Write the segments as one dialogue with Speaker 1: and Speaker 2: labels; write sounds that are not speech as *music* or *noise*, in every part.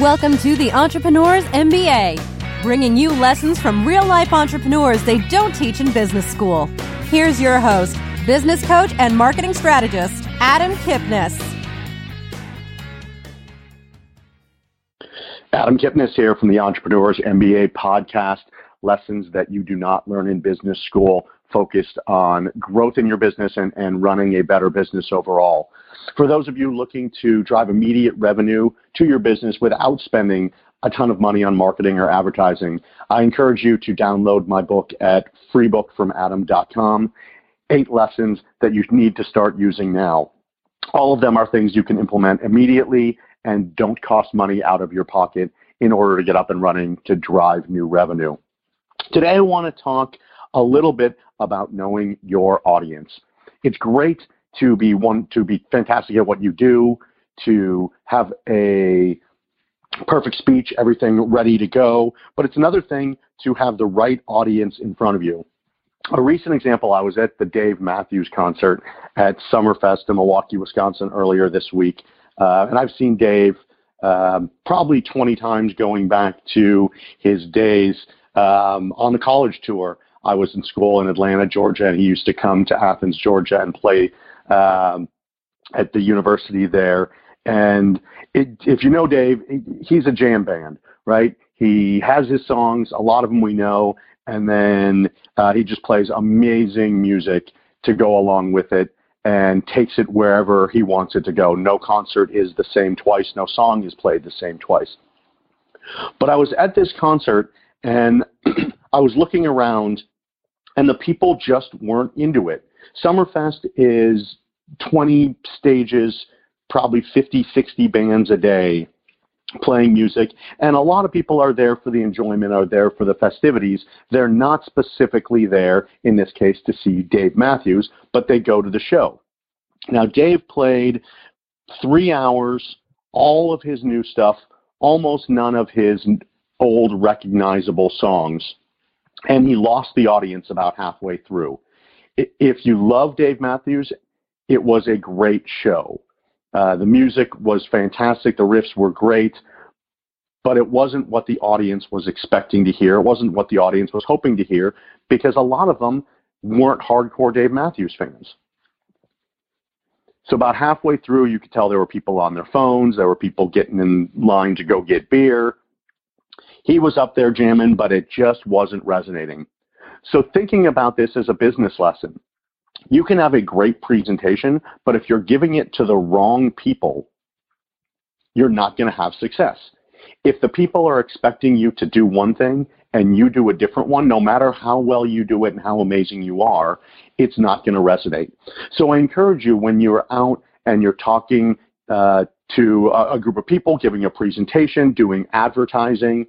Speaker 1: Welcome to the Entrepreneurs MBA, bringing you lessons from real life entrepreneurs they don't teach in business school. Here's your host, business coach and marketing strategist, Adam Kipnes.
Speaker 2: Adam Kipnes here from the Entrepreneurs MBA podcast. Lessons that you do not learn in business school, focused on growth in your business and, and running a better business overall. For those of you looking to drive immediate revenue to your business without spending a ton of money on marketing or advertising, I encourage you to download my book at freebookfromadam.com. Eight lessons that you need to start using now. All of them are things you can implement immediately and don't cost money out of your pocket in order to get up and running to drive new revenue. Today, I want to talk a little bit about knowing your audience. It's great to be one to be fantastic at what you do, to have a perfect speech, everything ready to go, but it's another thing to have the right audience in front of you. A recent example, I was at the Dave Matthews concert at Summerfest in Milwaukee, Wisconsin earlier this week, uh, and I've seen Dave um, probably 20 times going back to his days um, on the college tour. I was in school in Atlanta, Georgia, and he used to come to Athens, Georgia, and play um, at the university there. And it, if you know Dave, he's a jam band, right? He has his songs, a lot of them we know, and then uh, he just plays amazing music to go along with it and takes it wherever he wants it to go. No concert is the same twice, no song is played the same twice. But I was at this concert and *clears throat* I was looking around and the people just weren't into it. Summerfest is 20 stages, probably 50, 60 bands a day playing music, and a lot of people are there for the enjoyment, are there for the festivities. They're not specifically there, in this case, to see Dave Matthews, but they go to the show. Now, Dave played three hours, all of his new stuff, almost none of his old recognizable songs, and he lost the audience about halfway through. If you love Dave Matthews it was a great show. Uh, the music was fantastic. The riffs were great, but it wasn't what the audience was expecting to hear. It wasn't what the audience was hoping to hear because a lot of them weren't hardcore Dave Matthews fans. So about halfway through, you could tell there were people on their phones. There were people getting in line to go get beer. He was up there jamming, but it just wasn't resonating. So thinking about this as a business lesson, you can have a great presentation, but if you're giving it to the wrong people, you're not going to have success. If the people are expecting you to do one thing and you do a different one, no matter how well you do it and how amazing you are, it's not going to resonate. So I encourage you when you're out and you're talking uh, to a, a group of people, giving a presentation, doing advertising,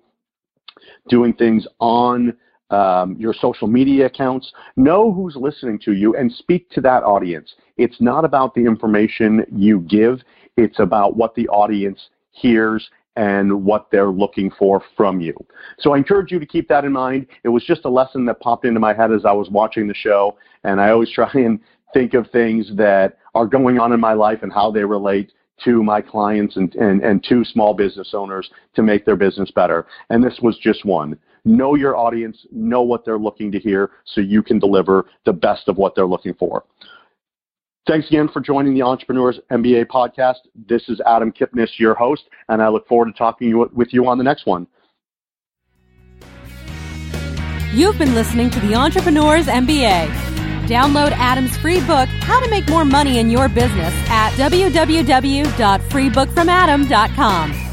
Speaker 2: doing things on um, your social media accounts. Know who's listening to you and speak to that audience. It's not about the information you give, it's about what the audience hears and what they're looking for from you. So I encourage you to keep that in mind. It was just a lesson that popped into my head as I was watching the show, and I always *laughs* try and think of things that are going on in my life and how they relate to my clients and, and, and to small business owners to make their business better. And this was just one. Know your audience, know what they're looking to hear so you can deliver the best of what they're looking for. Thanks again for joining the Entrepreneurs MBA podcast. This is Adam Kipnes, your host, and I look forward to talking with you on the next one.
Speaker 1: You've been listening to the Entrepreneurs MBA. Download Adam's free book, How to Make More Money in Your Business, at www.freebookfromadam.com.